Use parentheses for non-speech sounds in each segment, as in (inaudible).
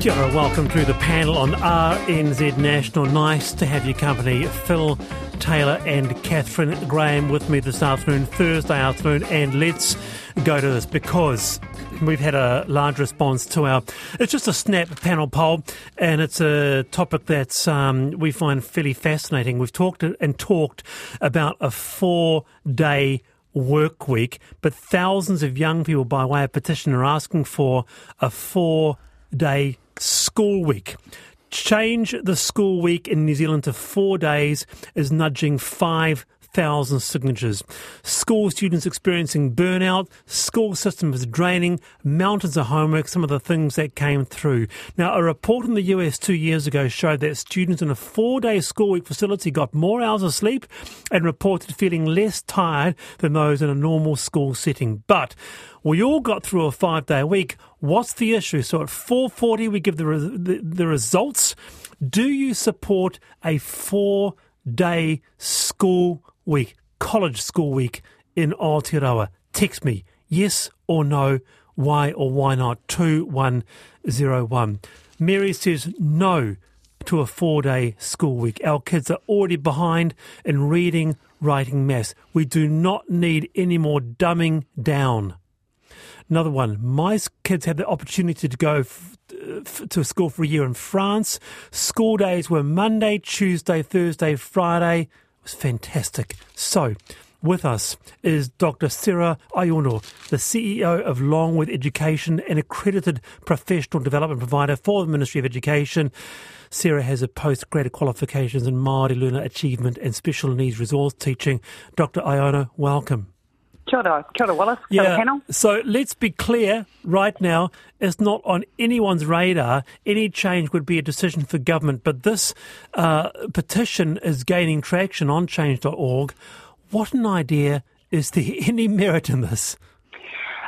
Kia welcome to the panel on RNZ National. Nice to have your company, Phil Taylor and Kathryn Graham, with me this afternoon, Thursday afternoon, and let's go to this because we've had a large response to our. It's just a snap panel poll, and it's a topic that um, we find fairly fascinating. We've talked and talked about a four-day work week, but thousands of young people, by way of petition, are asking for a four-day school week. Change the school week in New Zealand to four days is nudging 5,000 signatures. School students experiencing burnout, school systems draining, mountains of homework, some of the things that came through. Now, a report in the US two years ago showed that students in a four day school week facility got more hours of sleep and reported feeling less tired than those in a normal school setting. But we all got through a five day week. What's the issue? So at 4.40, we give the, the, the results. Do you support a four day school week, college school week in Aotearoa? Text me yes or no, why or why not, 2101. Mary says no to a four day school week. Our kids are already behind in reading, writing, maths. We do not need any more dumbing down. Another one. My kids had the opportunity to go f- to school for a year in France. School days were Monday, Tuesday, Thursday, Friday. Was fantastic. So, with us is Dr. Sarah Aiono, the CEO of Longworth Education, an accredited professional development provider for the Ministry of Education. Sarah has a postgraduate qualifications in Māori learner achievement and special needs resource teaching. Dr. Aiono, welcome. Kia ora, kia ora Wallace, kia ora panel. So let's be clear right now, it's not on anyone's radar. Any change would be a decision for government, but this uh, petition is gaining traction on change.org. What an idea. Is there (laughs) any merit in this?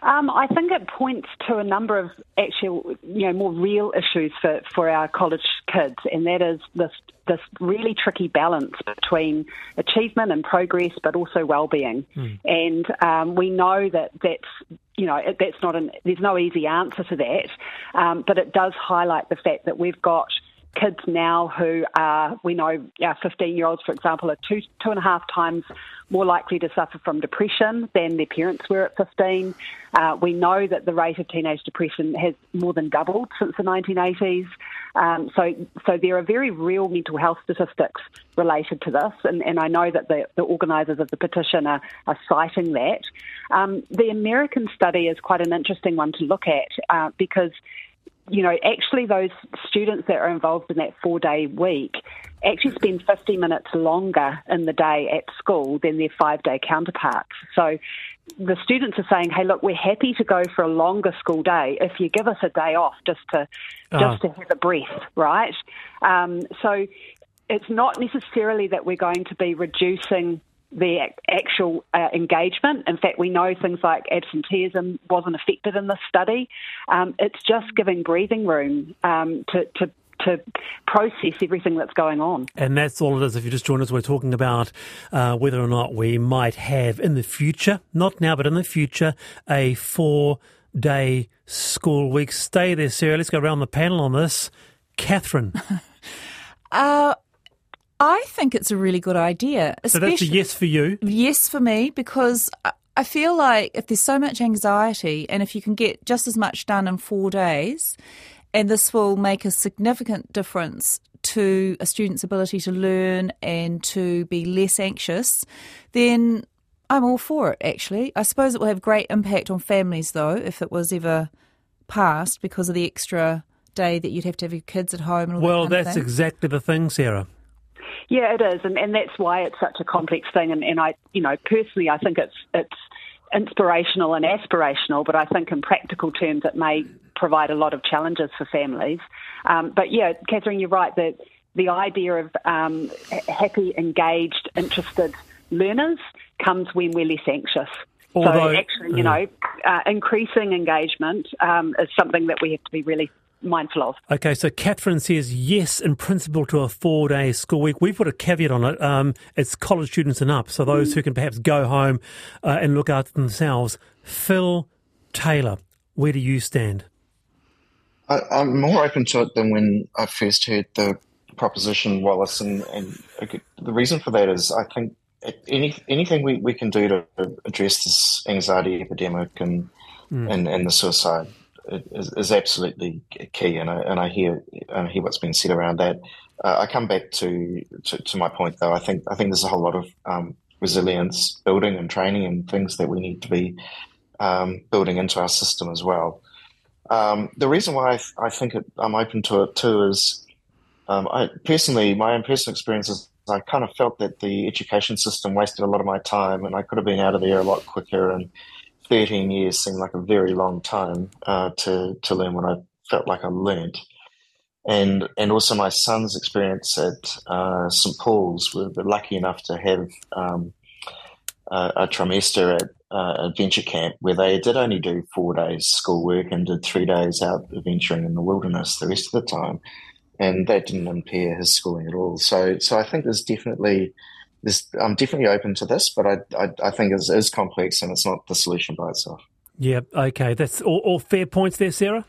Um, I think it points to a number of actual, you know, more real issues for, for our college kids, and that is this this really tricky balance between achievement and progress, but also well-being. Mm. And um, we know that that's you know that's not an there's no easy answer to that, um, but it does highlight the fact that we've got kids now who are, we know our 15 year olds, for example, are two, two and a half times more likely to suffer from depression than their parents were at 15. Uh, we know that the rate of teenage depression has more than doubled since the 1980s. Um, so, so there are very real mental health statistics related to this, and, and I know that the, the organisers of the petition are, are citing that. Um, the American study is quite an interesting one to look at uh, because you know, actually those students that are involved in that four day week actually spend 50 minutes longer in the day at school than their five day counterparts. So the students are saying, hey, look, we're happy to go for a longer school day if you give us a day off just to, uh. just to have a breath, right? Um, so it's not necessarily that we're going to be reducing the actual uh, engagement. In fact, we know things like absenteeism wasn't affected in this study. Um, it's just giving breathing room um, to, to to process everything that's going on. And that's all it is. If you just join us, we're talking about uh, whether or not we might have in the future, not now, but in the future, a four day school week. Stay there, Sarah. Let's go around the panel on this. Kathryn. (laughs) uh, I think it's a really good idea. So that's a yes for you? Yes for me, because I feel like if there's so much anxiety and if you can get just as much done in four days, and this will make a significant difference to a student's ability to learn and to be less anxious, then I'm all for it, actually. I suppose it will have great impact on families, though, if it was ever passed because of the extra day that you'd have to have your kids at home. well, that that's exactly the thing, Sarah. Yeah, it is, and, and that's why it's such a complex thing. And, and I, you know, personally, I think it's it's inspirational and aspirational, but I think in practical terms, it may provide a lot of challenges for families. Um, but yeah, Kathryn, you're right that the idea of um, happy, engaged, interested learners comes when we're less anxious. Although, so actually, you know, uh, increasing engagement um, is something that we have to be really mindful of. Okay, so Kathryn says yes in principle to a four day school week. We've put a caveat on it. Um, it's college students and up, so those mm. who can perhaps go home uh, and look after themselves. Phil Taylor, where do you stand? I, am more open to it than when I first heard the proposition, Wallace, and, and the reason for that is I think any anything we, we can do to address this anxiety epidemic and mm. and, and the suicide is, is, absolutely key. And I and I hear and I hear what's been said around that. Uh, I come back to, to, to my point though. I think I think there's a whole lot of um, resilience building and training and things that we need to be um, building into our system as well. Um, the reason why I, th- I think it, I'm open to it too is um, I personally my own personal experiences I kind of felt that the education system wasted a lot of my time, and I could have been out of there a lot quicker. And 13 years seemed like a very long time uh, to to learn what I felt like I learned. And and also my son's experience at uh, St Paul's. We were lucky enough to have um, a, a, trimester at uh, adventure camp where they did only do four days schoolwork and did three days out adventuring in the wilderness the rest of the time and that didn't impair his schooling at all. So, so I think there's definitely, there's, I'm definitely open to this, but I, I, I think it is complex and it's not the solution by itself. Yeah, okay, that's all, all fair points there, Sarah.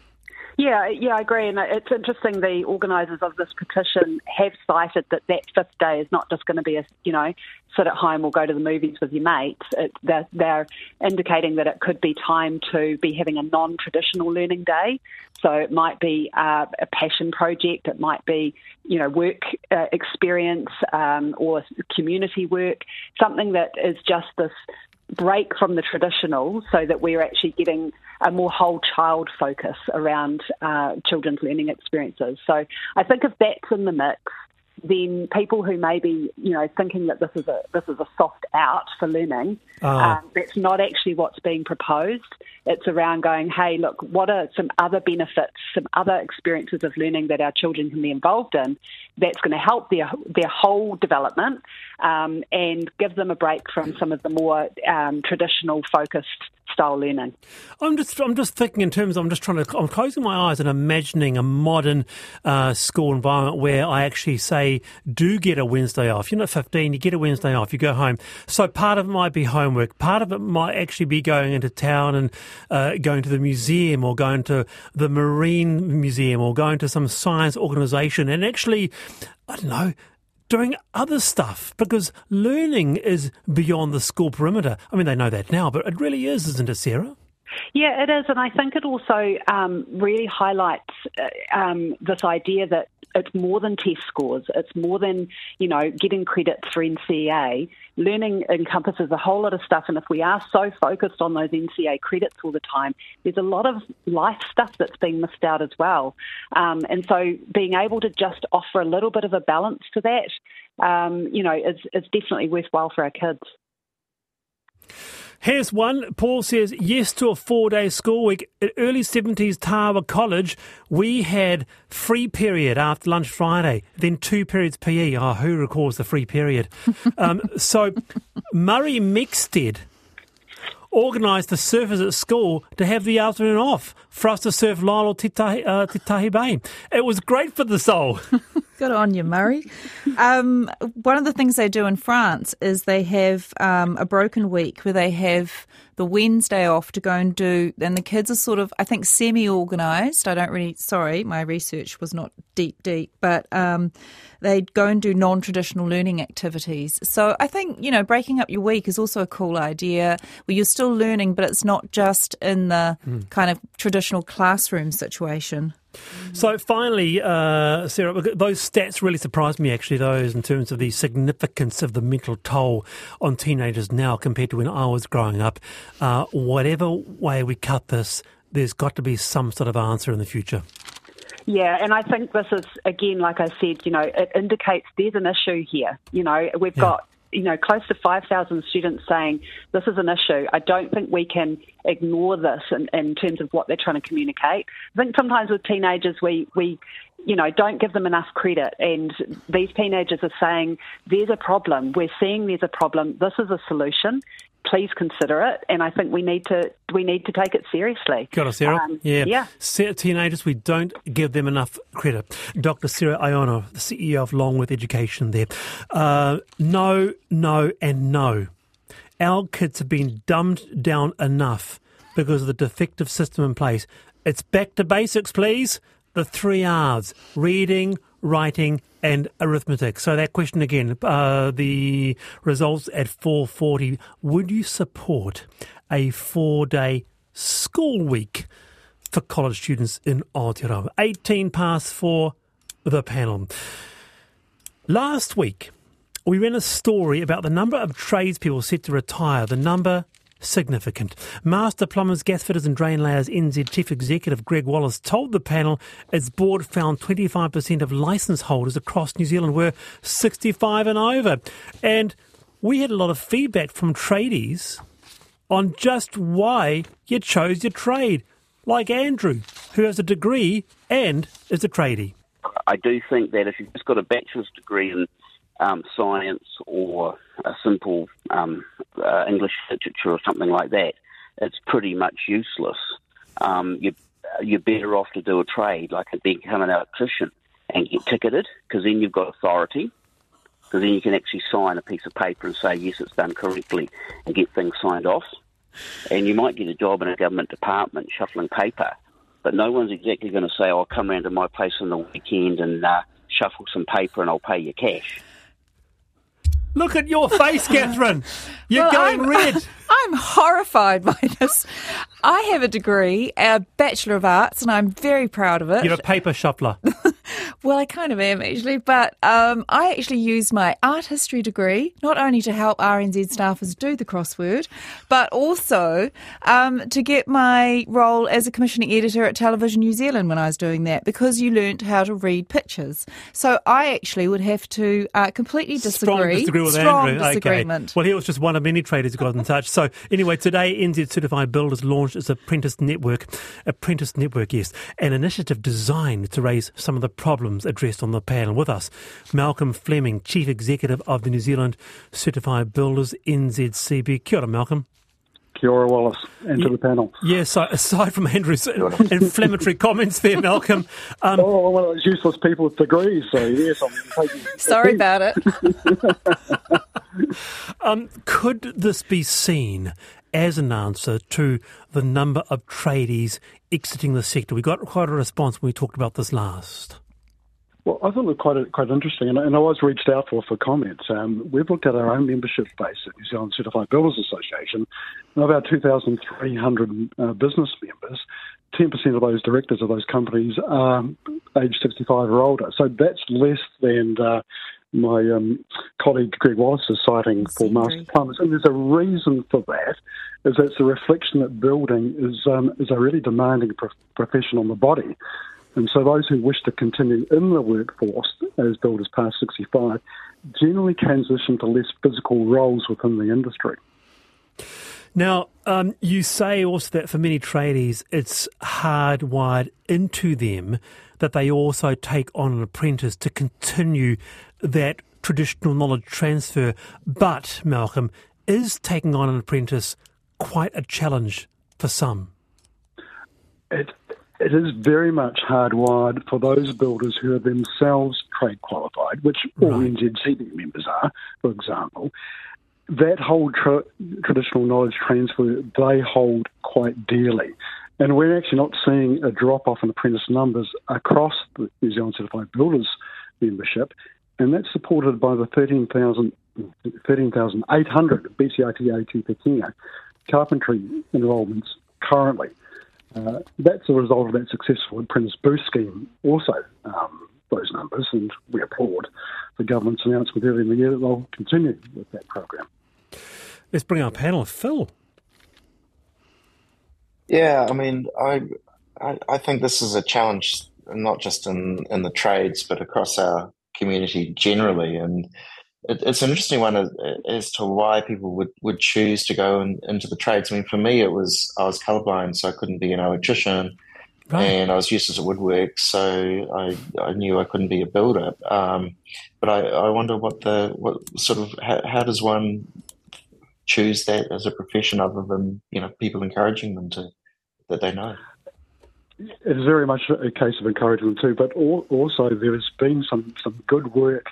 Yeah, yeah, I agree. And it's interesting the organisers of this petition have cited that that fifth day is not just going to be a, you know, sit at home or go to the movies with your mates. It, they're, they're indicating that it could be time to be having a non traditional learning day. So it might be uh, a passion project, it might be, you know, work uh, experience um, or community work, something that is just this break from the traditional so that we're actually getting a more whole child focus around uh, children's learning experiences. So I think if that's in the mix, then people who may be, you know, thinking that this is a this is a soft out for learning, ah. um, that's not actually what's being proposed. It's around going, hey, look, what are some other benefits, some other experiences of learning that our children can be involved in that's going to help their their whole development um, and give them a break from some of the more um, traditional focused style learning. I'm just I'm just thinking in terms. I'm just trying to. I'm closing my eyes and imagining a modern uh, school environment where I actually say, do get a Wednesday off. You're not 15. You get a Wednesday off. You go home. So part of it might be homework. Part of it might actually be going into town and uh, going to the museum or going to the marine museum or going to some science organisation and actually, I don't know doing other stuff because learning is beyond the school perimeter. I mean, they know that now, but it really is, isn't it, Sarah? Yeah, it is, and I think it also um, really highlights uh, um, this idea that it's more than test scores. It's more than you know getting credits for NCEA. Learning encompasses a whole lot of stuff, and if we are so focused on those NCEA credits all the time, there's a lot of life stuff that's being missed out as well. Um, and so, being able to just offer a little bit of a balance to that, um, you know, is, is definitely worthwhile for our kids. Here's one. Paul says, yes to a four day school week. At early 70s Tawa College, we had free period after lunch Friday, then two periods PE. Oh, who recalls the free period? (laughs) um, so Murray Mexted organised the surfers at school to have the afternoon off for us to surf Lyall or Titahi, uh, Titahi Bay. It was great for the soul. (laughs) Good on you, Murray. Um, one of the things they do in France is they have um, a broken week where they have the Wednesday off to go and do, and the kids are sort of, I think, semi organised. I don't really, sorry, my research was not deep, deep, but um, they go and do non traditional learning activities. So I think, you know, breaking up your week is also a cool idea where you're still learning, but it's not just in the mm. kind of traditional classroom situation. So finally, uh, Sarah, those stats really surprised me. Actually, those in terms of the significance of the mental toll on teenagers now compared to when I was growing up. Uh, whatever way we cut this, there's got to be some sort of answer in the future. Yeah, and I think this is again, like I said, you know, it indicates there's an issue here. You know, we've yeah. got you know, close to 5,000 students saying this is an issue. I don't think we can ignore this in, in terms of what they're trying to communicate. I think sometimes with teenagers, we, we you know, don't give them enough credit. And these teenagers are saying, there's a problem. We're seeing there's a problem. This is a solution please consider it. And I think we need to we need to take it seriously. Got it, Sarah. Um, yeah. yeah. Teenagers, we don't give them enough credit. Dr. Sarah Aiono, the CEO of Longworth Education there. Uh, no, no, and no. Our kids have been dumbed down enough because of the defective system in place. It's back to basics, please. The three R's reading, writing, and arithmetic. So that question again, uh, the results at 4.40. Would you support a four-day school week for college students in Aotearoa? 18 past four, the panel. Last week, we ran a story about the number of tradespeople set to retire. The number significant. Master plumbers, gas fitters, and drain layers NZ Chief Executive Greg Wallace told the panel its board found 25% of licence holders across New Zealand were 65 and over. And we had a lot of feedback from tradies on just why you chose your trade, like Andrew, who has a degree and is a tradie. I do think that if you've just got a bachelor's degree in um, science or a simple um, uh, English literature or something like that, it's pretty much useless. Um, you, you're better off to do a trade like become an electrician and get ticketed because then you've got authority. Because then you can actually sign a piece of paper and say yes, it's done correctly, and get things signed off. And you might get a job in a government department shuffling paper, but no one's exactly going to say, "I'll come round to my place on the weekend and uh, shuffle some paper and I'll pay you cash." Look at your face, Kathryn. You're Well, going I'm, red. (laughs) I'm horrified by this. I have a degree, a Bachelor of Arts, and I'm very proud of it. You're a paper shuffler. (laughs) Well, I kind of am actually, but um, I actually used my art history degree not only to help RNZ staffers do the crossword, but also um, to get my role as a commissioning editor at Television New Zealand when I was doing that, because you learnt how to read pictures. So I actually would have to uh, completely disagree. Strong disagree with Strong Andrew. disagreement. Okay. Well, he was just one of many traders who got in touch. So anyway, today NZ Certified Builders launched its Apprentice Network. Apprentice Network, yes, an initiative designed to raise some of the problems addressed on the panel. With us, Malcolm Fleming, Chief Executive of the New Zealand Certified Builders NZCB. Kia ora, Malcolm. Kia ora, Wallace, and to the panel. Yeah, so aside from Andrew's inflammatory comments there, Malcolm, um, Oh, one of those useless people with degrees, so yes, I'm taking. Sorry about it. (laughs) um, could this be seen as an answer to the number of tradies exiting the sector? We got quite a response when we talked about this last. Well, I thought it was quite quite interesting, and, and I was reached out for for comments. Um, we've looked at our own membership base at New Zealand Certified Builders Association, and about 2,300 uh, business members. 10% of those directors of those companies are age 65 or older. So that's less than uh, my um, colleague Greg Wallace is citing for master plumbers. And there's a reason for that, is it's a reflection that building is, um, is a really demanding pro- profession on the body. And so those who wish to continue in the workforce as builders past 65 generally transition to less physical roles within the industry. Now, um, you say also that for many tradies, it's hardwired into them that they also take on an apprentice to continue that traditional knowledge transfer. But, Malcolm, is taking on an apprentice quite a challenge for some? It, it is very much hardwired for those builders who are themselves trade qualified, which all Right. NZCB members are, for example. That whole tra- traditional knowledge transfer they hold quite dearly. And we're actually not seeing a drop off in apprentice numbers across the New Zealand Certified Builders membership, and that's supported by the 13,000 13,800 BCITO Pūkenga carpentry enrolments currently. Uh, that's a result of that successful apprentice boost scheme also, um, those numbers, and we applaud the government's announcement earlier in the year that they'll continue with that program. Let's bring our panel. Phil. Yeah, I mean, I, I I think this is a challenge not just in in the trades, but across our community generally, and it, it's an interesting one as, as to why people would, would choose to go in, into the trades. I mean, for me, it was I was colorblind, so I couldn't be an electrician, Right. and I was useless at woodwork, so I I knew I couldn't be a builder. Um, but I, I wonder what the what sort of how, how does one choose that as a profession other than you know people encouraging them to that they know. It is very much a case of encouragement too, but also there has been some, some good work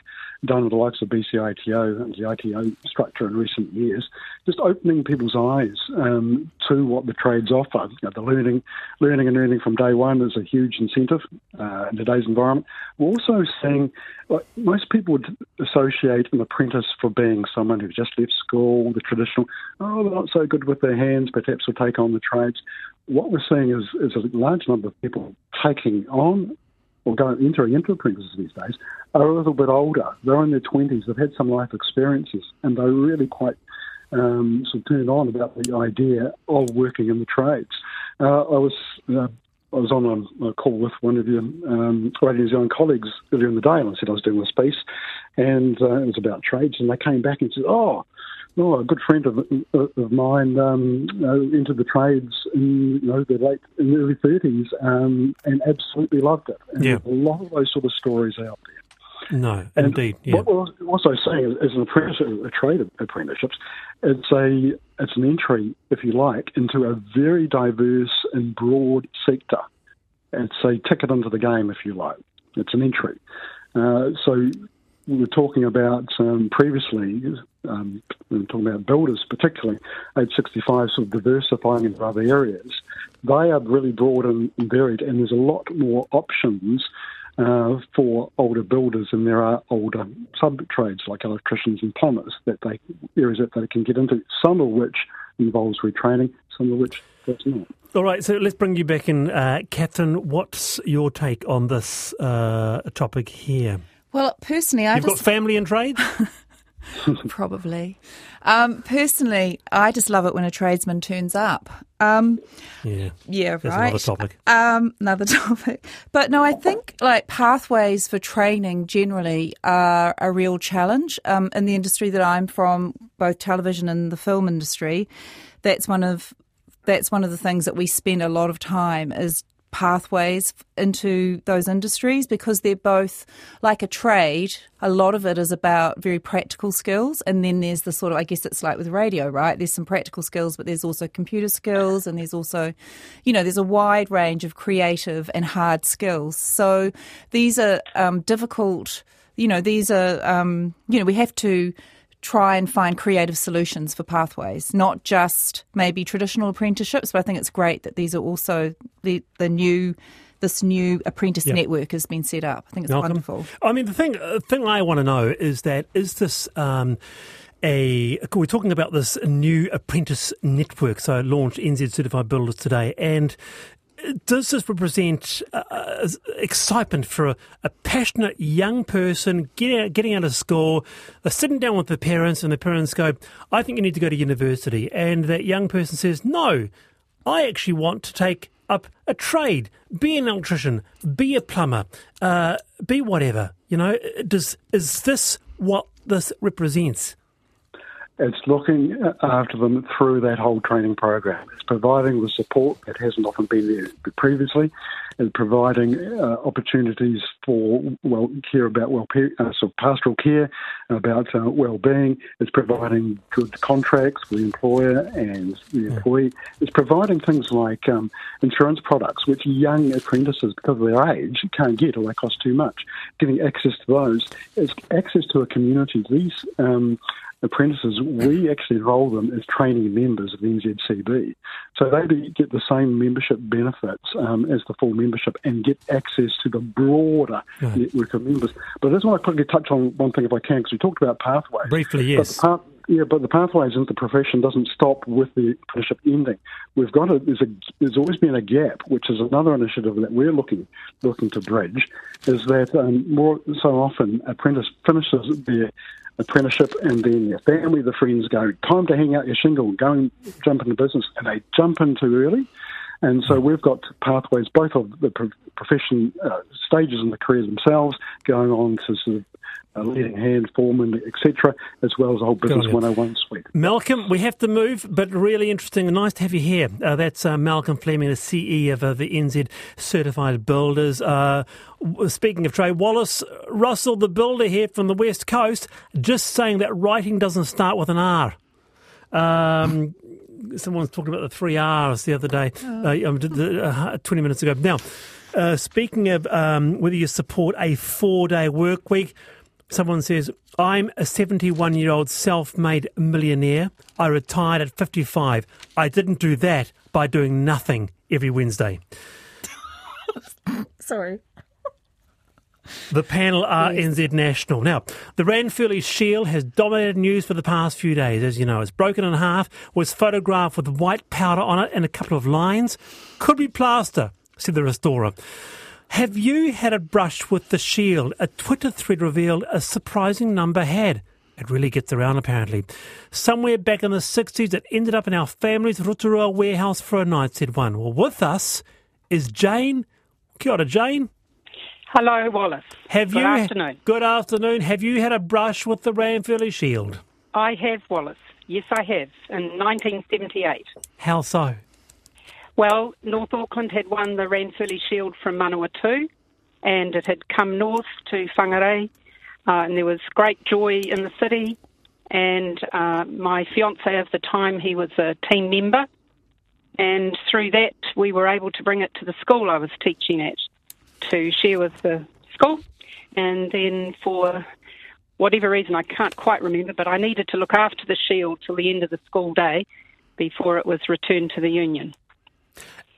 done with the likes of BCITO and the ITO structure in recent years, just opening people's eyes um, to what the trades offer. You know, the learning, learning and earning from day one is a huge incentive uh, in today's environment. We're also seeing like, most people would associate an apprentice for being someone who's just left school, the traditional, oh, they're not so good with their hands, perhaps will take on the trades. What we're seeing is, is a large number of people taking on or going entering into apprentices these days are a little bit older. They're in their twenties. They've had some life experiences, and they're really quite um, sort of turned on about the idea of working in the trades. Uh, I was uh, I was on a, a, call with one of your um, Radio New Zealand colleagues earlier in the day, and I said I was doing this piece, and uh, it was about trades, and they came back and said, "Oh, oh, a good friend of, of mine um, into the trades in you know the late in the early thirties um, and absolutely loved it. And yeah. a lot of those sort of stories out there. No, and indeed. Yeah. What we're also saying is an apprenticeship, a trade apprenticeships, it's a it's an entry, if you like, into a very diverse and broad sector. It's a ticket into the game, if you like. It's an entry. Uh, so we were talking about um, previously, um, we were talking about builders particularly, age 65 sort of diversifying into other areas. They are really broad and varied, and there's a lot more options uh, for older builders than there are older sub trades like electricians and plumbers that they areas that they can get into. Some of which involves retraining, some of which does not. All right, so let's bring you back in, uh, Kathryn. What's your take on this uh, topic here? Well, personally, I You've just got family in trade. (laughs) probably. Um, personally, I just love it when a tradesman turns up. Um, yeah, yeah, That's right. another topic. Um, another (laughs) topic. But no, I think like pathways for training generally are a real challenge um, in the industry that I'm from, both television and the film industry. That's one of that's one of the things that we spend a lot of time is pathways into those industries because they're both like a trade. A lot of it is about very practical skills, and then there's the sort of I guess it's like with radio, right? There's some practical skills, but there's also computer skills, and there's also, you know, there's a wide range of creative and hard skills. So these are um, difficult. You know, these are um, you know we have to try and find creative solutions for pathways, not just maybe traditional apprenticeships, but I think it's great that these are also the, the new this new apprentice Yeah. network has been set up. I think it's Malcolm? wonderful. I mean, the thing, uh, thing I want to know is that is this um, a we're talking about this new apprentice network, so launched NZ Certified Builders today, and does this represent uh, uh, excitement for a, a passionate young person getting out, getting out of school, uh, sitting down with the parents, and the parents go, "I think you need to go to university," and that young person says, "No, I actually want to take up a trade, be an electrician, be a plumber, uh, be whatever." You know, does is this what this represents? It's looking after them through that whole training program. It's providing the support that hasn't often been there previously. It's providing uh, opportunities for well care about well uh, so pastoral care, about uh, well-being. It's providing good contracts with the employer and the employee. It's providing things like um, insurance products, which young apprentices, because of their age, can't get or they cost too much. Giving access to those. It's access to a community. These um, apprentices, we actually enrol them as training members of NZCB. So they get the same membership benefits um, as the full membership and get access to the broader Right. network of members. But I just want to quickly touch on one thing if I can, because we talked about pathways. Briefly, yes. yeah, but the pathways into the profession doesn't stop with the apprenticeship ending. We've got a there's a there's always been a gap, which is another initiative that we're looking looking to bridge. Is that um, more so often apprentice finishes their apprenticeship and then their family, the friends go time to hang out your shingle, go and jump into business, and they jump in too early. And so we've got pathways, both of the profession uh, stages in the career themselves, going on to sort of uh, leading hand, foreman, etc., as well as the whole business you. 101 suite. Malcolm, we have to move, but really interesting and nice to have you here. Uh, that's uh, Malcolm Fleming, the CE of uh, the NZ Certified Builders. Uh, speaking of trade, Wallace Russell, the builder here from the West Coast, just saying that writing doesn't start with an R. Um, (laughs) someone was talking about the three R's the other day, uh, um, d- d- uh, 20 minutes ago. Now, uh, speaking of um, whether you support a four day work week, Someone says, I'm a 71 year old self made millionaire. I retired at 55. I didn't do that by doing nothing every Wednesday. (laughs) Sorry. The panel RNZ National. Now, the Ranfurly Shield has dominated news for the past few days, as you know. It's broken in half, was photographed with white powder on it and a couple of lines. Could be plaster, said the restorer. Have you had a brush with the shield? A Twitter thread revealed a surprising number had. It really gets around, apparently. Somewhere back in the 60s, it ended up in our family's Rotorua warehouse for a night, said one. Well, with us is Jane. Kia ora, Jane. Hello, Wallace. Have Good you? afternoon. Good afternoon. Have you had a brush with the Ranfurly Shield? I have, Wallace. Yes, I have. In 1978. How so? Well, North Auckland had won the Ranfurly Shield from Manawatu, and it had come north to Whangarei, uh, and there was great joy in the city. And uh, my fiance of the time, he was a team member, and through that, we were able to bring it to the school I was teaching at to share with the school. And then for whatever reason, I can't quite remember, but I needed to look after the shield till the end of the school day before it was returned to the union.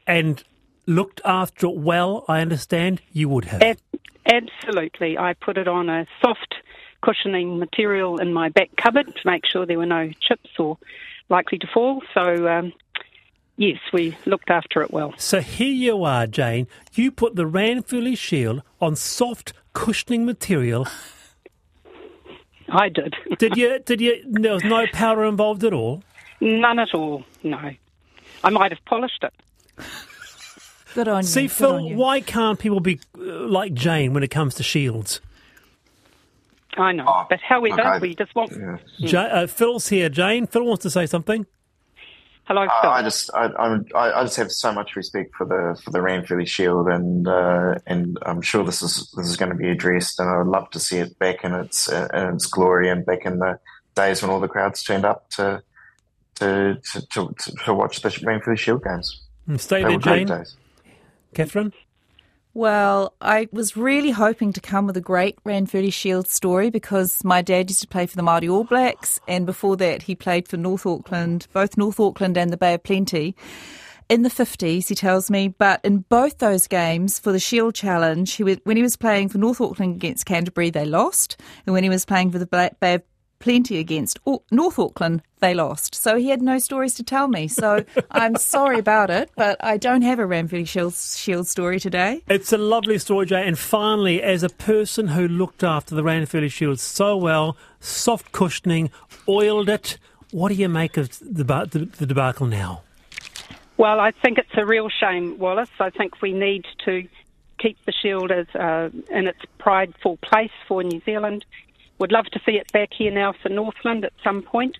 And looked after it well, I understand you would have. Ab- absolutely. I put it on a soft cushioning material in my back cupboard to make sure there were no chips or likely to fall. So, um, yes, we looked after it well. So here you are, Jane. You put the Ranfurly Shield on soft cushioning material. I did. (laughs) Did you? Did you? There was no powder involved at all. None at all, no. I might have polished it. (laughs) Good on you. See, Good Phil, on you. why can't people be uh, like Jane when it comes to shields? I know. Oh, but however, okay. Don't, we just want. Yeah. Ja- uh, Phil's here. Jane, Phil wants to say something. Hello, Uh, Phil. I just, I, I'm- I, I just have so much respect for the for the Ranfurly Shield, and uh, and I'm sure this is this is going to be addressed, and I'd love to see it back in its uh, in its glory and back in the days when all the crowds turned up to to to, to, to watch the Ranfurly Shield games. Stay there, Jane. days. Kathryn. Well, I was really hoping to come with a great Ranfurly Shield story because my dad used to play for the Māori All Blacks, and before that, he played for North Auckland, both North Auckland and the Bay of Plenty. In the 50s, he tells me, but in both those games for the Shield Challenge, he was, when he was playing for North Auckland against Canterbury, they lost, and when he was playing for the Bay of Plenty against Au- North Auckland, they lost. So he had no stories to tell me. So (laughs) I'm sorry about it, but I don't have a Ranfurly Shield, Shield story today. It's a lovely story, Jay. And finally, as a person who looked after the Ranfurly Shield so well, soft cushioning, oiled it, what do you make of the, the, the debacle now? Well, I think it's a real shame, Wallace. I think we need to keep the shield as uh, in its prideful place for New Zealand. Would love to see it back here now for Northland at some point,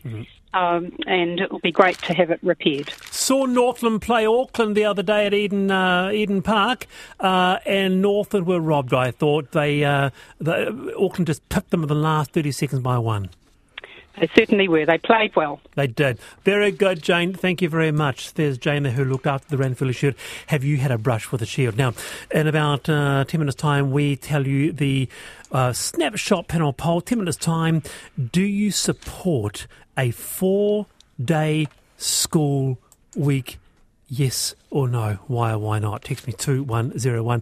um, and it will be great to have it repaired. Saw Northland play Auckland the other day at Eden uh, Eden Park, uh, and Northland were robbed. I thought they, uh, the, Auckland just pipped them in the last thirty seconds by one. They certainly were. They played well. They did. Very good, Jane. Thank you very much. There's Jane there who looked after the Ranfurly Shield. Have you had a brush with the Shield? Now, in about uh, 10 minutes' time, we tell you the uh, snapshot panel poll. 10 minutes' time, do you support a four day school week? Yes or no? Why or why not? Text me 2101